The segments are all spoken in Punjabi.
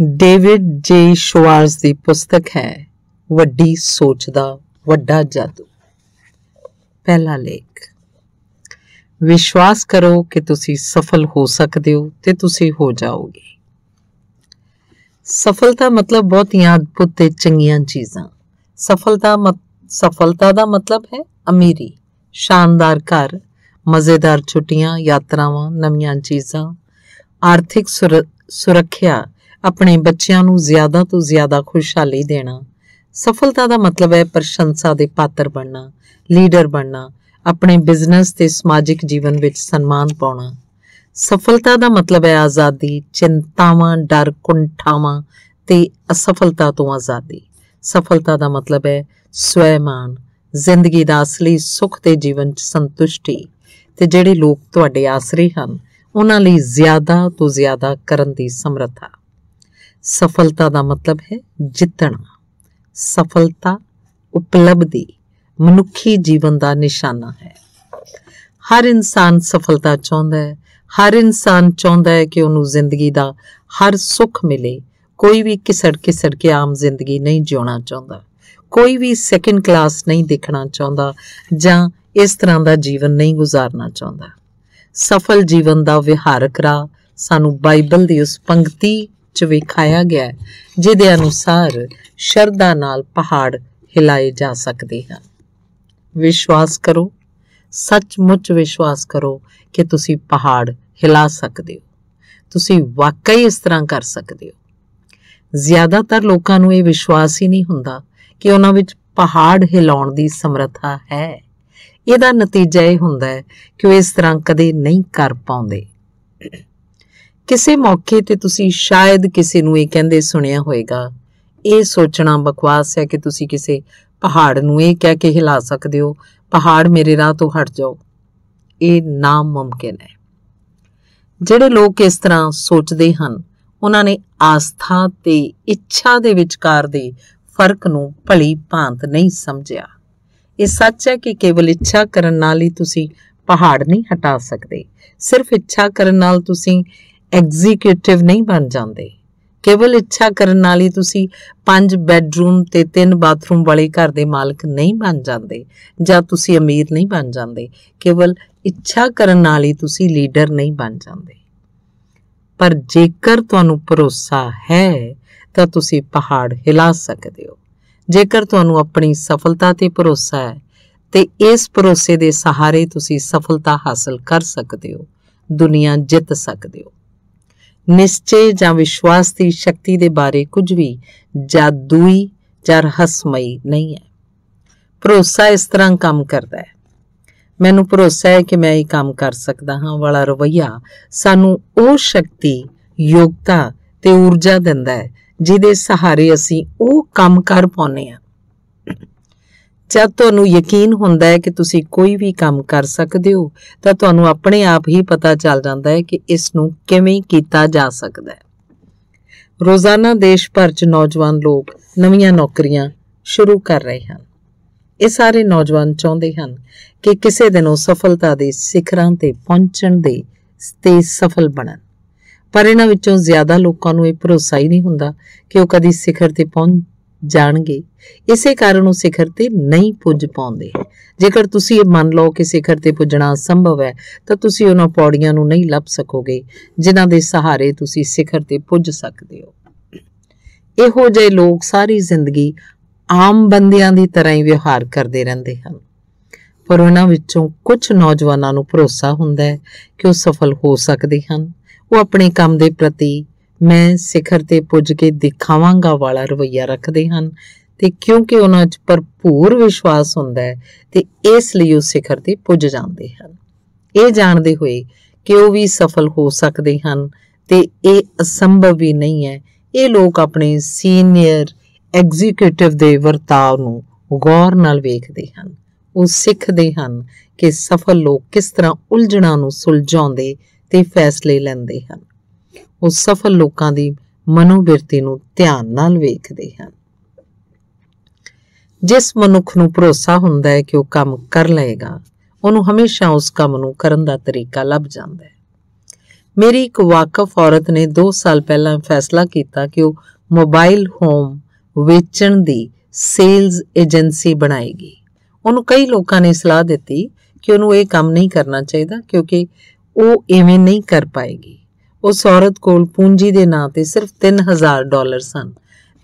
ਡੇਵਿਡ ਜੇ ਸ਼ਵਾਰਜ਼ ਦੀ ਪੁਸਤਕ ਹੈ, ਵੱਡੀ ਸੋਚ ਦਾ ਵੱਡਾ ਜਾਦੂ। ਪਹਿਲਾ ਲੇਖ। ਵਿਸ਼ਵਾਸ ਕਰੋ ਕਿ ਤੁਸੀਂ ਸਫਲ ਹੋ ਸਕਦੇ ਹੋ ਤੇ ਤੁਸੀਂ ਹੋ ਜਾਓਗੇ। ਸਫਲਤਾ ਮਤਲਬ ਬਹੁਤੀਆਂ ਅਦਭੁਤ ਤੇ ਚੰਗੀਆਂ ਚੀਜ਼ਾਂ। ਸਫਲਤਾ ਸਫਲਤਾ ਦਾ ਮਤਲਬ ਹੈ ਅਮੀਰੀ, ਸ਼ਾਨਦਾਰ ਘਰ, ਮਜ਼ੇਦਾਰ ਛੁੱਟੀਆਂ, ਯਾਤਰਾਵਾਂ, ਨਵੀਆਂ ਚੀਜ਼ਾਂ, ਆਰਥਿਕ ਸੁਰੱਖਿਆ ਆਪਣੇ ਬੱਚਿਆਂ ਨੂੰ ਜ਼ਿਆਦਾ ਤੋਂ ਜ਼ਿਆਦਾ ਖੁਸ਼ਹਾਲੀ ਦੇਣਾ। ਸਫਲਤਾ ਦਾ ਮਤਲਬ ਹੈ ਪ੍ਰਸ਼ੰਸਾ ਦੇ ਪਾਤਰ ਬਣਨਾ, ਲੀਡਰ ਬਣਨਾ, ਆਪਣੇ ਬਿਜ਼ਨਸ ਤੇ ਸਮਾਜਿਕ ਜੀਵਨ ਵਿੱਚ ਸਨਮਾਨ ਪਾਉਣਾ। ਸਫਲਤਾ ਦਾ ਮਤਲਬ ਹੈ ਆਜ਼ਾਦੀ, ਚਿੰਤਾਵਾਂ, ਡਰ, ਕੁੰਠਾਵਾਂ ਤੇ ਅਸਫਲਤਾ ਤੋਂ ਆਜ਼ਾਦੀ। ਸਫਲਤਾ ਦਾ ਮਤਲਬ ਹੈ ਸਵੈਮਾਨ ਜ਼ਿੰਦਗੀ ਦਾ ਅਸਲੀ ਸੁੱਖ ਤੇ ਜੀਵਨ 'ਚ ਸੰਤੁਸ਼ਟੀ ਤੇ ਜਿਹੜੇ ਲੋਕ ਤੁਹਾਡੇ ਆਸਰੇ ਹਨ, ਉਹਨਾਂ ਲਈ ਜ਼ਿਆਦਾ ਤੋਂ ਜ਼ਿਆਦਾ ਕਰਨ ਦੀ ਸਮਰੱਥਾ। ਸਫਲਤਾ ਦਾ ਮਤਲਬ ਹੈ ਜਿੱਤਣਾ। ਸਫਲਤਾ ਉਪਲਬਧੀ ਮਨੁੱਖੀ ਜੀਵਨ ਦਾ ਨਿਸ਼ਾਨਾ ਹੈ। ਹਰ ਇਨਸਾਨ ਸਫਲਤਾ ਚਾਹੁੰਦਾ ਹੈ। ਹਰ ਇਨਸਾਨ ਚਾਹੁੰਦਾ ਹੈ ਕਿ ਉਹਨੂੰ ਜ਼ਿੰਦਗੀ ਦਾ ਹਰ ਸੁੱਖ ਮਿਲੇ। ਕੋਈ ਵੀ ਕਿਸੜ ਕਿਸੜ ਕੇ ਆਮ ਜ਼ਿੰਦਗੀ ਨਹੀਂ ਜਿਉਣਾ ਚਾਹੁੰਦਾ। ਕੋਈ ਵੀ ਸੈਕੰਡ ਕਲਾਸ ਨਹੀਂ ਦੇਖਣਾ ਚਾਹੁੰਦਾ ਜਾਂ ਇਸ ਤਰ੍ਹਾਂ ਦਾ ਜੀਵਨ ਨਹੀਂ ਗੁਜ਼ਾਰਨਾ ਚਾਹੁੰਦਾ। ਸਫਲ ਜੀਵਨ ਦਾ ਵਿਹਾਰਕ ਰਾਹ ਸਾਨੂੰ ਬਾਈਬਲ ਦੀ ਉਸ ਪੰਕਤੀ 'ਚ ਵਿਖਾਇਆ ਗਿਆ ਜਿਹਦੇ ਅਨੁਸਾਰ ਸ਼ਰਧਾ ਨਾਲ ਪਹਾੜ ਹਿਲਾਏ ਜਾ ਸਕਦੇ ਹਨ। ਵਿਸ਼ਵਾਸ ਕਰੋ, ਸੱਚਮੁੱਚ ਵਿਸ਼ਵਾਸ ਕਰੋ ਕਿ ਤੁਸੀਂ ਪਹਾੜ ਹਿਲਾ ਸਕਦੇ ਹੋ। ਤੁਸੀਂ ਵਾਕਈ ਇਸ ਤਰ੍ਹਾਂ ਕਰ ਸਕਦੇ ਹੋ। ਜ਼ਿਆਦਾਤਰ ਲੋਕਾਂ ਨੂੰ ਇਹ ਵਿਸ਼ਵਾਸ ਹੀ ਨਹੀਂ ਹੁੰਦਾ ਕਿ ਉਹਨਾਂ ਵਿੱਚ ਪਹਾੜ ਹਿਲਾਉਣ ਦੀ ਸਮਰੱਥਾ ਹੈ। ਇਹਦਾ ਨਤੀਜਾ ਇਹ ਹੁੰਦਾ ਹੈ ਕਿ ਉਹ ਇਸ ਤਰ੍ਹਾਂ ਕਦੇ ਨਹੀਂ ਕਰ ਪਾਉਂਦੇ। ਕਿਸੇ ਮੌਕੇ ਤੇ ਤੁਸੀਂ ਸ਼ਾਇਦ ਕਿਸੇ ਨੂੰ ਇਹ ਕਹਿੰਦੇ ਸੁਣਿਆ ਹੋਵੇਗਾ ਇਹ ਸੋਚਣਾ ਬਕਵਾਸ ਹੈ ਕਿ ਤੁਸੀਂ ਕਿਸੇ ਪਹਾੜ ਨੂੰ ਇਹ ਕਹਿ ਕੇ ਹਿਲਾ ਸਕਦੇ ਹੋ, ਪਹਾੜ ਮੇਰੇ ਰਾਹ ਤੋਂ ਹਟ ਜਾਓ। ਇਹ ਨਾਮੁਮਕਿਨ ਹੈ। ਜਿਹੜੇ ਲੋਕ ਇਸ ਤਰ੍ਹਾਂ ਸੋਚਦੇ ਹਨ, ਉਹਨਾਂ ਨੇ ਆਸਥਾ ਤੇ ਇੱਛਾ ਦੇ ਵਿਚਕਾਰ ਦੇ ਫ਼ਰਕ ਨੂੰ ਭਲੀ ਭਾਂਤ ਨਹੀਂ ਸਮਝਿਆ। ਇਹ ਸੱਚ ਹੈ ਕਿ ਕੇਵਲ ਇੱਛਾ ਕਰਨ ਨਾਲ ਹੀ ਤੁਸੀਂ ਪਹਾੜ ਨਹੀਂ ਹਟਾ ਸਕਦੇ। ਸਿਰਫ ਇੱਛਾ ਕਰਨ ਨਾਲ ਤੁਸੀਂ ਐਗਜ਼ੀਕਿਊਟਿਵ ਨਹੀਂ ਬਣ ਜਾਂਦੇ। ਕੇਵਲ ਇੱਛਾ ਕਰਨ ਨਾਲ ਹੀ ਤੁਸੀਂ ਪੰਜ ਬੈੱਡਰੂਮ ਤੇ ਤਿੰਨ ਬਾਥਰੂਮ ਵਾਲੇ ਘਰ ਦੇ ਮਾਲਕ ਨਹੀਂ ਬਣ ਜਾਂਦੇ ਜਾਂ ਤੁਸੀਂ ਅਮੀਰ ਨਹੀਂ ਬਣ ਜਾਂਦੇ। ਕੇਵਲ ਇੱਛਾ ਕਰਨ ਨਾਲ ਹੀ ਤੁਸੀਂ ਲੀਡਰ ਨਹੀਂ ਬਣ ਜਾਂਦੇ। ਪਰ ਜੇਕਰ ਤੁਹਾਨੂੰ ਭਰੋਸਾ ਹੈ, ਤਾਂ ਤੁਸੀਂ ਪਹਾੜ ਹਿਲਾ ਸਕਦੇ ਹੋ। ਜੇਕਰ ਤੁਹਾਨੂੰ ਆਪਣੀ ਸਫਲਤਾ ਤੇ ਭਰੋਸਾ ਹੈ, ਤੇ ਇਸ ਭਰੋਸੇ ਦੇ ਸਹਾਰੇ ਤੁਸੀਂ ਸਫਲਤਾ ਹਾਸਲ ਕਰ ਸਕਦੇ ਹੋ। ਦੁਨੀਆ ਜਿੱਤ ਸਕਦੇ ਹੋ। ਨਿਸ਼ਚੇ ਜਾਂ ਵਿਸ਼ਵਾਸ ਦੀ ਸ਼ਕਤੀ ਦੇ ਬਾਰੇ ਕੁਝ ਵੀ ਜਾਦੂਈ ਜਾਂ ਰਹੱਸਮਈ ਨਹੀਂ ਹੈ। ਭਰੋਸਾ ਇਸ ਤਰ੍ਹਾਂ ਕੰਮ ਕਰਦਾ ਹੈ। ਮੈਨੂੰ ਭਰੋਸਾ ਹੈ ਕਿ ਮੈਂ ਇਹ ਕੰਮ ਕਰ ਸਕਦਾ ਹਾਂ, ਵਾਲਾ ਰਵਈਆ ਸਾਨੂੰ ਉਹ ਸ਼ਕਤੀ, ਯੋਗਤਾ ਤੇ ਊਰਜਾ ਦਿੰਦਾ ਹੈ, ਜਿਹਦੇ ਸਹਾਰੇ ਅਸੀਂ ਉਹ ਕੰਮ ਕਰ ਪਾਉਨੇ ਆ ਜਦ ਤੁਹਾਨੂੰ ਯਕੀਨ ਹੁੰਦਾ ਹੈ ਕਿ ਤੁਸੀਂ ਕੋਈ ਵੀ ਕੰਮ ਕਰ ਸਕਦੇ ਹੋ, ਤਾਂ ਤੁਹਾਨੂੰ ਆਪਣੇ ਆਪ ਹੀ ਪਤਾ ਚੱਲ ਜਾਂਦਾ ਹੈ ਕਿ ਇਸ ਨੂੰ ਕਿਵੇਂ ਕੀਤਾ ਜਾ ਸਕਦਾ ਹੈ। ਰੋਜ਼ਾਨਾ ਦੇਸ਼ ਭਰ 'ਚ ਨੌਜਵਾਨ ਲੋਕ ਨਵੀਆਂ ਨੌਕਰੀਆਂ ਸ਼ੁਰੂ ਕਰ ਰਹੇ ਹਨ। ਇਹ ਸਾਰੇ ਨੌਜਵਾਨ ਚਾਹੁੰਦੇ ਹਨ ਕਿ ਕਿਸੇ ਦਿਨ ਉਹ ਸਫਲਤਾ ਦੇ ਸਿਖਰਾਂ ਤੇ ਪਹੁੰਚਣ ਦੇ ਤੇ ਸਫਲ ਬਣਨ। ਪਰ ਇਹਨਾਂ ਵਿੱਚੋਂ ਜ਼ਿਆਦਾ ਲੋਕਾਂ ਨੂੰ ਇਹ ਭਰੋਸਾ ਹੀ ਨਹੀਂ ਹੁੰਦਾ ਕਿ ਉਹ ਕਦੀ ਸਿਖਰ ਤੇ ਪਹੁੰਚ ਜਾਣਗੇ। ਇਸੇ ਕਾਰਨ ਉਹ ਸਿਖਰ ਤੇ ਨਹੀਂ ਪੁੱਜ ਪਾਉਂਦੇ। ਜੇਕਰ ਤੁਸੀਂ ਇਹ ਮੰਨ ਲਓ ਕਿ ਸਿਖਰ ਤੇ ਪੁੱਜਣਾ ਸੰਭਵ ਹੈ, ਤਾਂ ਤੁਸੀਂ ਉਹਨਾਂ ਪੌੜੀਆਂ ਨੂੰ ਨਹੀਂ ਲੱਭ ਸਕੋਗੇ, ਜਿਨ੍ਹਾਂ ਦੇ ਸਹਾਰੇ ਤੁਸੀਂ ਸਿਖਰ ਤੇ ਪੁੱਜ ਸਕਦੇ ਹੋ। ਇਹੋ ਜਿਹੇ ਲੋਕ ਸਾਰੀ ਜ਼ਿੰਦਗੀ ਆਮ ਬੰਦਿਆਂ ਦੀ ਤਰ੍ਹਾਂ ਹੀ ਵਿਵਹਾਰ ਕਰਦੇ ਰਹਿੰਦੇ ਹਨ। ਪਰ ਉਹਨਾਂ ਵਿੱਚੋਂ ਕੁਝ ਨੌਜਵਾਨਾਂ ਨੂੰ ਭਰੋਸਾ ਹੁੰਦਾ ਹੈ ਕਿ ਉਹ ਸਫਲ ਹੋ ਸਕਦੇ ਹਨ। ਉਹ ਆਪਣੇ ਕੰਮ ਦੇ ਪ੍ਰਤੀ ਮੈਂ ਸਿਖਰ ਤੇ ਪੁੱਜ ਕੇ ਦਿਖਾਵਾਂਗਾ ਵਾਲਾ ਰਵਈਆ ਰੱਖਦੇ ਹਨ। ਤੇ ਕਿਉਂਕਿ ਉਹਨਾਂ 'ਚ ਭਰਪੂਰ ਵਿਸ਼ਵਾਸ ਹੁੰਦਾ ਹੈ, ਤੇ ਇਸ ਲਈ ਉਹ ਸਿਖਰ ਤੇ ਪੁੱਜ ਜਾਂਦੇ ਹਨ। ਇਹ ਜਾਣਦੇ ਹੋਏ ਕਿ ਉਹ ਵੀ ਸਫਲ ਹੋ ਸਕਦੇ ਹਨ, ਤੇ ਇਹ ਅਸੰਭਵ ਵੀ ਨਹੀਂ ਹੈ। ਇਹ ਲੋਕ ਆਪਣੇ ਸੀਨੀਅਰ ਐਗਜ਼ੀਕਿਊਟਿਵ ਦੇ ਵਰਤਾਅ ਨੂੰ ਗੌਰ ਨਾਲ ਵੇਖਦੇ ਹਨ। ਉਹ ਸਿੱਖਦੇ ਹਨ ਕਿ ਸਫਲ ਲੋਕ ਕਿਸ ਤਰ੍ਹਾਂ ਉਲਝਣਾਂ ਨੂੰ ਸੁਲਝਾਉਂਦੇ ਤੇ ਫੈਸਲੇ ਲੈਂਦੇ ਹਨ। ਉਹ ਸਫਲ ਲੋਕਾਂ ਦੀ ਮਨੋਬਿਰਤੀ ਨੂੰ ਧਿਆਨ ਨਾਲ ਵੇਖਦੇ ਹਨ। ਜਿਸ ਮਨੁੱਖ ਨੂੰ ਭਰੋਸਾ ਹੁੰਦਾ ਹੈ ਕਿ ਉਹ ਕੰਮ ਕਰ ਲਏਗਾ, ਉਹਨੂੰ ਹਮੇਸ਼ਾ ਉਸ ਕੰਮ ਨੂੰ ਕਰਨ ਦਾ ਤਰੀਕਾ ਲੱਭ ਜਾਂਦਾ ਹੈ। ਮੇਰੀ ਇੱਕ ਵਾਕਫ ਔਰਤ ਨੇ 2 ਸਾਲ ਪਹਿਲਾਂ ਫੈਸਲਾ ਕੀਤਾ ਕਿ ਉਹ ਮੋਬਾਈਲ ਹੋਮ ਵੇਚਣ ਦੀ ਸੇਲਜ਼ ਏਜੰਸੀ ਬਣਾਏਗੀ। ਉਹਨੂੰ ਕਈ ਲੋਕਾਂ ਨੇ ਸਲਾਹ ਦਿੱਤੀ ਕਿ ਉਹਨੂੰ ਇਹ ਕੰਮ ਨਹੀਂ ਕਰਨਾ ਚਾਹੀਦਾ ਕਿਉਂਕਿ ਉਹ ਐਵੇਂ ਨਹੀਂ ਕਰ ਪਾਏਗੀ। ਉਸ ਔਰਤ ਕੋਲ ਪੂੰਜੀ ਦੇ ਨਾਂ ਤੇ ਸਿਰਫ 3000 ਡਾਲਰ ਸਨ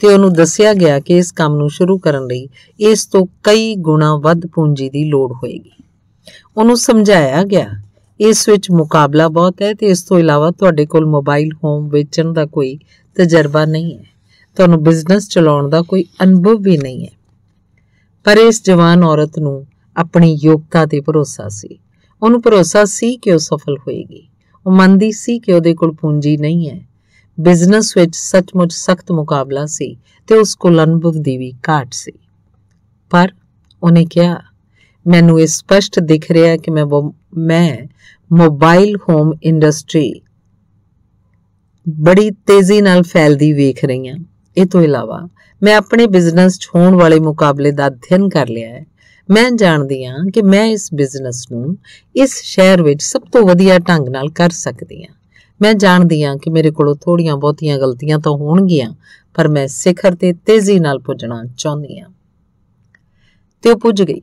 ਤੇ ਉਹਨੂੰ ਦੱਸਿਆ ਗਿਆ ਕਿ ਇਸ ਕੰਮ ਨੂੰ ਸ਼ੁਰੂ ਕਰਨ ਲਈ ਇਸ ਤੋਂ ਕਈ ਗੁਣਾ ਵੱਧ ਪੂੰਜੀ ਦੀ ਲੋੜ ਹੋਏਗੀ। ਉਹਨੂੰ ਸਮਝਾਇਆ ਗਿਆ, ਇਸ ਵਿੱਚ ਮੁਕਾਬਲਾ ਬਹੁਤ ਹੈ ਤੇ ਇਸ ਤੋਂ ਇਲਾਵਾ ਤੁਹਾਡੇ ਕੋਲ ਮੋਬਾਈਲ, ਹੋਮ, ਵੇਚਣ ਦਾ ਕੋਈ ਤਜਰਬਾ ਨਹੀਂ ਹੈ। ਤੁਹਾਨੂੰ ਬਿਜ਼ਨਸ ਚਲਾਉਣ ਦਾ ਕੋਈ ਅਨੁਭਵ ਵੀ ਨਹੀਂ ਹੈ। ਪਰ ਇਸ ਜਵਾਨ ਔਰਤ ਨੂੰ ਆਪਣੀ ਯੋਗਤਾ ਤੇ ਭਰੋਸਾ ਸੀ। ਉਹਨੂੰ ਭਰੋਸਾ ਸੀ ਕਿ ਉਹ ਸਫਲ ਹੋਏਗੀ। ਉਹ ਮੰਨਦੀ ਸੀ ਕਿ ਉਹਦੇ ਕੋਲ ਪੂੰਜੀ ਨਹੀਂ ਹੈ। ਬਿਜ਼ਨਸ ਵਿੱਚ ਸੱਚਮੁੱਚ ਸਖਤ ਮੁਕਾਬਲਾ ਸੀ ਤੇ ਉਸ ਕੋਲ ਅਨੁਭਵ ਦੀ ਵੀ ਘਾਟ ਸੀ। ਪਰ ਉਹਨੇ ਕਿਹਾ, ਮੈਨੂੰ ਇਹ ਸਪਸ਼ਟ ਦਿਖ ਰਿਹਾ ਕਿ ਮੈਂ ਮੈਂ ਮੋਬਾਈਲ ਹੋਮ ਇੰਡਸਟਰੀ ਬੜੀ ਤੇਜ਼ੀ ਨਾਲ ਫੈਲਦੀ ਵੇਖ ਰਹੀ ਹਾਂ। ਇਹ ਤੋਂ ਇਲਾਵਾ ਮੈਂ ਆਪਣੇ ਬਿਜ਼ਨਸ 'ਚ ਹੋਣ ਵਾਲੇ ਮੁਕਾਬਲੇ ਦਾ ਅਧਿਐਨ ਕਰ ਲਿਆ ਹੈ। ਮੈਂ ਜਾਣਦੀ ਹਾਂ ਕਿ ਮੈਂ ਇਸ ਬਿਜ਼ਨਸ ਨੂੰ ਇਸ ਸ਼ਹਿਰ ਵਿੱਚ ਸਭ ਤੋਂ ਵਧੀਆ ਢੰਗ ਨਾਲ ਕਰ ਸਕਦੀ ਹਾਂ। ਮੈਂ ਜਾਣਦੀ ਹਾਂ ਕਿ ਮੇਰੇ ਕੋਲੋਂ ਥੋੜੀਆਂ ਬਹੁਤੀਆਂ ਗਲਤੀਆਂ ਤਾਂ ਹੋਣਗੀਆਂ, ਪਰ ਮੈਂ ਸਿਖਰ ਤੇ ਤੇਜ਼ੀ ਨਾਲ ਪੁੱਜਣਾ ਚਾਹੁੰਦੀ ਹਾਂ। ਤੇ ਉਹ ਪੁੱਜ ਗਈ।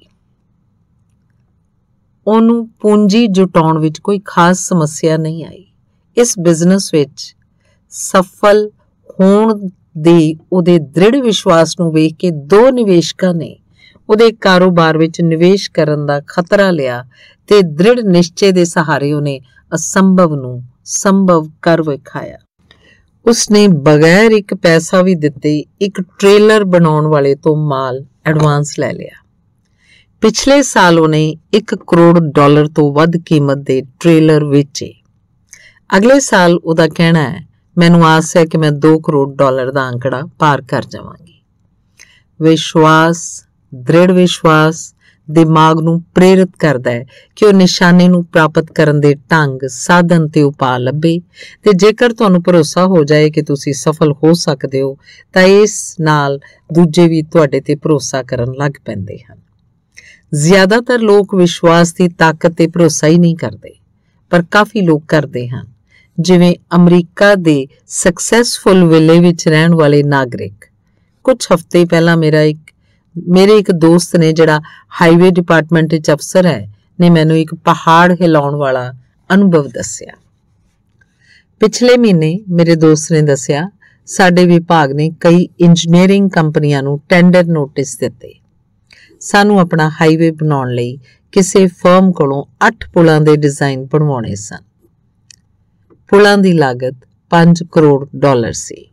ਉਹਨੂੰ ਪੂੰਜੀ ਜੁਟਾਉਣ ਵਿੱਚ ਕੋਈ ਖਾਸ ਸਮੱਸਿਆ ਨਹੀਂ ਆਈ। ਇਸ ਬਿਜ਼ਨਸ ਵਿੱਚ ਸਫਲ ਹੋਣ ਦੇ ਉਹਦੇ ਦ੍ਰਿੜ ਵਿਸ਼ਵਾਸ ਨੂੰ ਵੇਖ ਕੇ ਦੋ ਨਿਵੇਸ਼ਕਾਂ ਨੇ ਉਹਦੇ ਕਾਰੋਬਾਰ ਵਿੱਚ ਨਿਵੇਸ਼ ਕਰਨ ਦਾ ਖਤਰਾ ਲਿਆ ਤੇ ਦ੍ਰਿੜ ਨਿਸ਼ਚੇ ਦੇ ਸਹਾਰੇ ਉਹਨੇ ਅਸੰਭਵ ਨੂੰ ਸੰਭਵ ਕਰ ਵਿਖਾਇਆ। ਉਸਨੇ ਬਗੈਰ ਇੱਕ ਪੈਸਾ ਵੀ ਦਿੱਤੇ ਇੱਕ ਟ੍ਰੇਲਰ ਬਣਾਉਣ ਵਾਲੇ ਤੋਂ ਮਾਲ ਐਡਵਾਂਸ ਲੈ ਲਿਆ। ਪਿਛਲੇ ਸਾਲ ਉਹਨੇ 1 ਕਰੋੜ ਡਾਲਰ ਤੋਂ ਵੱਧ ਕੀਮਤ ਦੇ ਟ੍ਰੇਲਰ ਵੇਚੇ। ਅਗਲੇ ਸਾਲ ਉਹਦਾ ਕਹਿਣਾ ਹੈ, ਮੈਨੂੰ ਆਸ ਹੈ ਕਿ ਮੈਂ 2 ਕਰੋੜ ਡਾਲਰ ਦਾ ਅੰਕੜਾ ਪਾਰ ਕਰ ਜਾਵਾਂਗੀ। ਵਿਸ਼ਵਾਸ ਦ੍ਰਿੜ ਵਿਸ਼ਵਾਸ ਦਿਮਾਗ ਨੂੰ ਪ੍ਰੇਰਿਤ ਕਰਦਾ ਹੈ ਕਿ ਉਹ ਨਿਸ਼ਾਨੇ ਨੂੰ ਪ੍ਰਾਪਤ ਕਰਨ ਦੇ ਢੰਗ, ਸਾਧਨ ਤੇ ਉਪਾਅ ਲੱਭੇ ਤੇ ਜੇਕਰ ਤੁਹਾਨੂੰ ਭਰੋਸਾ ਹੋ ਜਾਏ ਕਿ ਤੁਸੀਂ ਸਫਲ ਹੋ ਸਕਦੇ ਹੋ, ਤਾਂ ਇਸ ਨਾਲ ਦੂਜੇ ਵੀ ਤੁਹਾਡੇ ਤੇ ਭਰੋਸਾ ਕਰਨ ਲੱਗ ਪੈਂਦੇ ਹਨ। ਜ਼ਿਆਦਾਤਰ ਲੋਕ ਵਿਸ਼ਵਾਸ ਦੀ ਤਾਕਤ ਤੇ ਭਰੋਸਾ ਹੀ ਨਹੀਂ ਕਰਦੇ, ਪਰ ਕਾਫੀ ਲੋਕ ਕਰਦੇ ਹਨ, ਜਿਵੇਂ ਅਮਰੀਕਾ ਦੇ ਸਕਸੈਸਫੁਲ ਵਿਲੇ ਵਿੱਚ ਰਹਿਣ ਵਾਲੇ ਨਾਗਰਿਕ। ਕੁਝ ਹਫ਼ਤੇ ਪਹਿਲਾਂ ਮੇਰਾ ਇੱਕ ਮੇਰੇ ਇੱਕ ਦੋਸਤ ਨੇ ਜਿਹੜਾ ਹਾਈਵੇ ਡਿਪਾਰਟਮੈਂਟ ਵਿੱਚ ਅਫਸਰ ਹੈ, ਨੇ ਮੈਨੂੰ ਇੱਕ ਪਹਾੜ ਹਿਲਾਉਣ ਵਾਲਾ ਅਨੁਭਵ ਦੱਸਿਆ। ਪਿਛਲੇ ਮਹੀਨੇ ਮੇਰੇ ਦੋਸਤ ਨੇ ਦੱਸਿਆ, ਸਾਡੇ ਵਿਭਾਗ ਨੇ ਕਈ ਇੰਜੀਨੀਅਰਿੰਗ ਕੰਪਨੀਆਂ ਨੂੰ ਟੈਂਡਰ ਨੋਟਿਸ ਦਿੱਤੇ। ਸਾਨੂੰ ਆਪਣਾ ਹਾਈਵੇ ਬਣਾਉਣ ਲਈ ਕਿਸੇ ਫਰਮ ਕੋਲੋਂ 8 ਪੁਲਾਂ ਦੇ ਡਿਜ਼ਾਈਨ ਬਣਵਾਉਣੇ ਸਨ। ਪੁਲਾਂ ਦੀ ਲਾਗਤ 5 ਕਰੋੜ ਡਾਲਰ ਸੀ।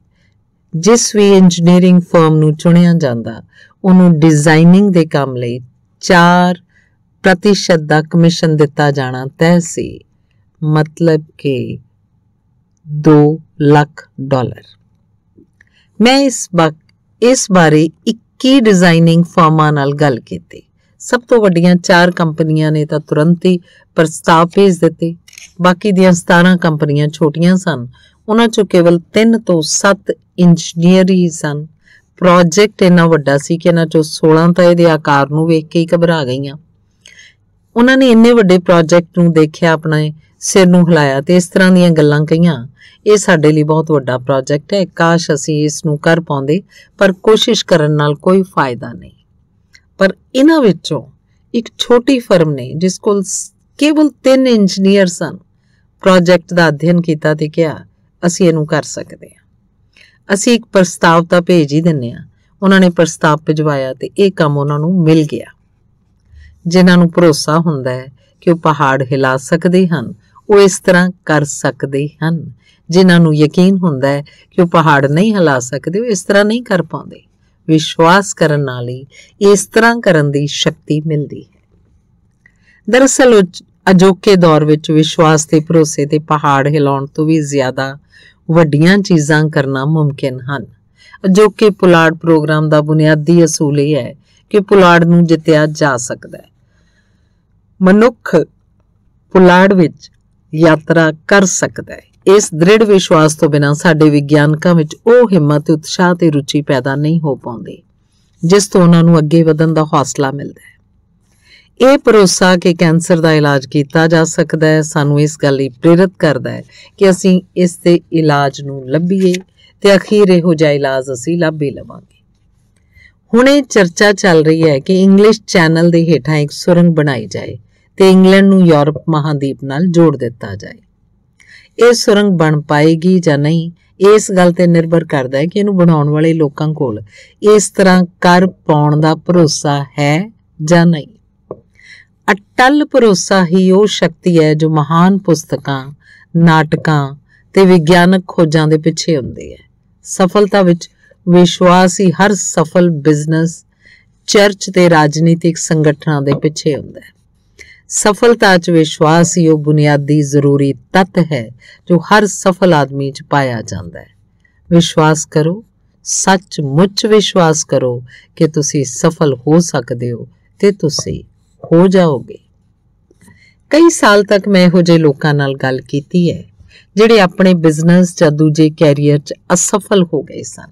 ਜਿਸ ਵੀ ਇੰਜੀਨੀਅਰਿੰਗ ਫਰਮ ਨੂੰ ਚੁਣਿਆ ਜਾਂਦਾ, ਉਹਨੂੰ ਡਿਜ਼ਾਈਨਿੰਗ ਦੇ ਕੰਮ ਲਈ 4 ਪ੍ਰਤੀਸ਼ਤ ਦਾ ਕਮਿਸ਼ਨ ਦਿੱਤਾ ਜਾਣਾ ਤੈਅ ਸੀ। ਮਤਲਬ ਕਿ 2 ਲੱਖ ਡਾਲਰ। ਮੈਂ ਇਸ ਇਸ ਬਾਰੇ 21 ਡਿਜ਼ਾਈਨਿੰਗ ਫਰਮਾਂ ਨਾਲ ਗੱਲ ਕੀਤੀ। ਸਭ ਤੋਂ ਵੱਡੀਆਂ 4 ਕੰਪਨੀਆਂ ਨੇ ਤਾਂ ਤੁਰੰਤ ਹੀ ਪ੍ਰਸਤਾਵ ਭੇਜ ਦਿੱਤੇ। ਬਾਕੀ ਦੀਆਂ 17 ਕੰਪਨੀਆਂ ਛੋਟੀਆਂ ਸਨ। ਉਹਨਾਂ ਚੋਂ ਕੇਵਲ 3 ਤੋਂ 7 ਇੰਜੀਨੀਅਰ ਹੀ ਸਨ ਪ੍ਰੋਜੈਕਟ ਇੰਨਾ ਵੱਡਾ ਸੀ ਕਿ ਇਹਨਾਂ ਚੋਂ 16 ਤਾਂ ਇਹਦੇ ਆਕਾਰ ਨੂੰ ਵੇਖ ਕੇ ਹੀ ਘਬਰਾ ਗਈਆਂ। ਉਹਨਾਂ ਨੇ ਇੰਨੇ ਵੱਡੇ ਪ੍ਰੋਜੈਕਟ ਨੂੰ ਦੇਖਿਆ, ਆਪਣੇ ਸਿਰ ਨੂੰ ਹਿਲਾਇਆ ਤੇ ਇਸ ਤਰ੍ਹਾਂ ਦੀਆਂ ਗੱਲਾਂ ਕਹੀਆਂ, ਇਹ ਸਾਡੇ ਲਈ ਬਹੁਤ ਵੱਡਾ ਪ੍ਰੋਜੈਕਟ ਹੈ, ਕਾਸ਼ ਅਸੀਂ ਇਸ ਨੂੰ ਕਰ ਪਾਉਂਦੇ, ਪਰ ਕੋਸ਼ਿਸ਼ ਕਰਨ ਨਾਲ ਕੋਈ ਫਾਇਦਾ ਨਹੀਂ। ਪਰ ਇਹਨਾਂ ਵਿੱਚੋਂ ਇੱਕ ਛੋਟੀ ਫਰਮ ਨੇ, ਜਿਸ ਕੋਲ ਕੇਵਲ 3 ਇੰਜੀਨੀਅਰ ਸਨ ਪ੍ਰੋਜੈਕਟ ਦਾ ਅਧਿਐਨ ਕੀਤਾ ਤੇ ਕਿਹਾ ਅਸੀਂ ਇਹਨੂੰ ਕਰ ਸਕਦੇ ਹਾਂ। ਅਸੀਂ ਇੱਕ ਪ੍ਰਸਤਾਵ ਤਾਂ ਭੇਜ ਹੀ ਦਿੰਨੇ ਆ ਉਹਨਾਂ ਨੇ ਪ੍ਰਸਤਾਵ ਭਿਜਵਾਇਆ ਤੇ ਇਹ ਕੰਮ ਉਹਨਾਂ ਨੂੰ ਮਿਲ ਗਿਆ। ਜਿਨ੍ਹਾਂ ਨੂੰ ਭਰੋਸਾ ਹੁੰਦਾ ਹੈ ਕਿ ਉਹ ਪਹਾੜ ਹਿਲਾ ਸਕਦੇ ਹਨ, ਉਹ ਇਸ ਤਰ੍ਹਾਂ ਕਰ ਸਕਦੇ ਹਨ। ਜਿਨ੍ਹਾਂ ਨੂੰ ਯਕੀਨ ਹੁੰਦਾ ਹੈ ਕਿ ਉਹ ਪਹਾੜ ਨਹੀਂ ਹਿਲਾ ਸਕਦੇ, ਉਹ ਇਸ ਤਰ੍ਹਾਂ ਨਹੀਂ ਕਰ ਪਾਉਂਦੇ। ਵਿਸ਼ਵਾਸ ਕਰਨ ਨਾਲ ਹੀ ਇਸ ਤਰ੍ਹਾਂ ਕਰਨ ਦੀ ਸ਼ਕਤੀ ਮਿਲਦੀ ਹੈ। ਦਰਅਸਲ ਅਜੋਕੇ ਦੌਰ ਵਿੱਚ ਵਿਸ਼ਵਾਸ ਤੇ ਭਰੋਸੇ ਤੇ ਪਹਾੜ ਹਿਲਾਉਣ ਤੋਂ ਵੀ ਜ਼ਿਆਦਾ ਵੱਡੀਆਂ ਚੀਜ਼ਾਂ ਕਰਨਾ ਮੁਮਕਿਨ ਹਨ। ਅਜੋਕੇ ਪੁਲਾੜ ਪ੍ਰੋਗਰਾਮ ਦਾ ਬੁਨਿਆਦੀ ਅਸੂਲ ਇਹ ਹੈ ਕਿ ਪੁਲਾੜ ਨੂੰ ਜਿੱਤਿਆ ਜਾ ਸਕਦਾ ਹੈ। ਮਨੁੱਖ ਪੁਲਾੜ ਵਿੱਚ ਯਾਤਰਾ ਕਰ ਸਕਦਾ ਹੈ। ਇਸ ਦ੍ਰਿੜ ਵਿਸ਼ਵਾਸ ਤੋਂ ਬਿਨਾਂ ਸਾਡੇ ਵਿਗਿਆਨਕਾਂ ਵਿੱਚ ਉਹ ਹਿੰਮਤ, ਉਤਸ਼ਾਹ ਤੇ ਰੁਚੀ ਪੈਦਾ ਨਹੀਂ ਹੋ ਪਾਉਂਦੀ, ਜਿਸ ਤੋਂ ਉਹਨਾਂ ਨੂੰ ਅੱਗੇ ਵਧਣ ਦਾ ਹੌਸਲਾ ਮਿਲਦਾ ਹੈ। ਇਹ ਭਰੋਸਾ ਕਿ ਕੈਂਸਰ ਦਾ ਇਲਾਜ ਕੀਤਾ ਜਾ ਸਕਦਾ ਹੈ, ਸਾਨੂੰ ਇਸ ਗੱਲ ਲਈ ਪ੍ਰੇਰਿਤ ਕਰਦਾ ਹੈ ਕਿ ਅਸੀਂ ਇਸ ਦੇ ਇਲਾਜ ਨੂੰ ਲੱਭੀਏ ਤੇ ਅਖੀਰ ਇਹੋ ਜਿਹਾ ਇਲਾਜ ਅਸੀਂ ਲੱਭ ਹੀ ਲਵਾਂਗੇ। ਹੁਣ ਇਹ ਚਰਚਾ ਚੱਲ ਰਹੀ ਹੈ ਕਿ ਇੰਗਲਿਸ਼ ਚੈਨਲ ਦੇ ਹੇਠਾਂ ਇੱਕ ਸੁਰੰਗ ਬਣਾਈ ਜਾਏ ਤੇ ਇੰਗਲੈਂਡ ਨੂੰ ਯੂਰਪ ਮਹਾਦੀਪ ਨਾਲ ਜੋੜ ਦਿੱਤਾ ਜਾਏ। ਇਹ ਸੁਰੰਗ ਬਣ ਪਾਏਗੀ ਜਾਂ ਨਹੀਂ ਇਸ ਗੱਲ ਤੇ ਨਿਰਭਰ ਕਰਦਾ ਹੈ ਕਿ ਇਹਨੂੰ ਬਣਾਉਣ ਵਾਲੇ ਲੋਕਾਂ ਕੋਲ ਇਸ ਤਰ੍ਹਾਂ ਕਰ ਪਾਉਣ ਦਾ ਭਰੋਸਾ ਹੈ ਜਾਂ ਨਹੀਂ। ਅਟਲ ਭਰੋਸਾ ਹੀ ਉਹ ਸ਼ਕਤੀ ਹੈ ਜੋ ਮਹਾਨ ਪੁਸਤਕਾਂ, ਨਾਟਕਾਂ ਤੇ ਵਿਗਿਆਨਕ ਖੋਜਾਂ ਦੇ ਪਿੱਛੇ ਹੁੰਦੀ ਹੈ। ਸਫਲਤਾ ਵਿੱਚ ਵਿਸ਼ਵਾਸ ਹੀ ਹਰ ਸਫਲ ਬਿਜ਼ਨਸ, ਚਰਚ ਤੇ ਰਾਜਨੀਤਿਕ ਸੰਗਠਨਾਂ ਦੇ ਪਿੱਛੇ ਹੁੰਦਾ ਹੈ। ਸਫਲਤਾ 'ਚ ਵਿਸ਼ਵਾਸ ਹੀ ਉਹ ਬੁਨਿਆਦੀ ਜ਼ਰੂਰੀ ਤੱਤ ਹੈ ਜੋ ਹਰ ਸਫਲ ਆਦਮੀ 'ਚ ਪਾਇਆ ਜਾਂਦਾ ਹੈ। ਵਿਸ਼ਵਾਸ ਕਰੋ ਸੱਚ ਮੁੱਚ ਵਿਸ਼ਵਾਸ ਕਰੋ ਕਿ ਤੁਸੀਂ ਸਫਲ ਹੋ ਸਕਦੇ ਹੋ ਤੇ ਤੁਸੀਂ ਹੋ ਜਾਓਗੇ। ਕਈ ਸਾਲ ਤੱਕ ਮੈਂ ਇਹੋ ਜਿਹੇ ਲੋਕਾਂ ਨਾਲ ਗੱਲ ਕੀਤੀ ਹੈ, ਜਿਹੜੇ ਆਪਣੇ ਬਿਜ਼ਨਸ ਜਾਂ ਦੂਜੇ ਕੈਰੀਅਰ 'ਚ ਅਸਫਲ ਹੋ ਗਏ ਸਨ।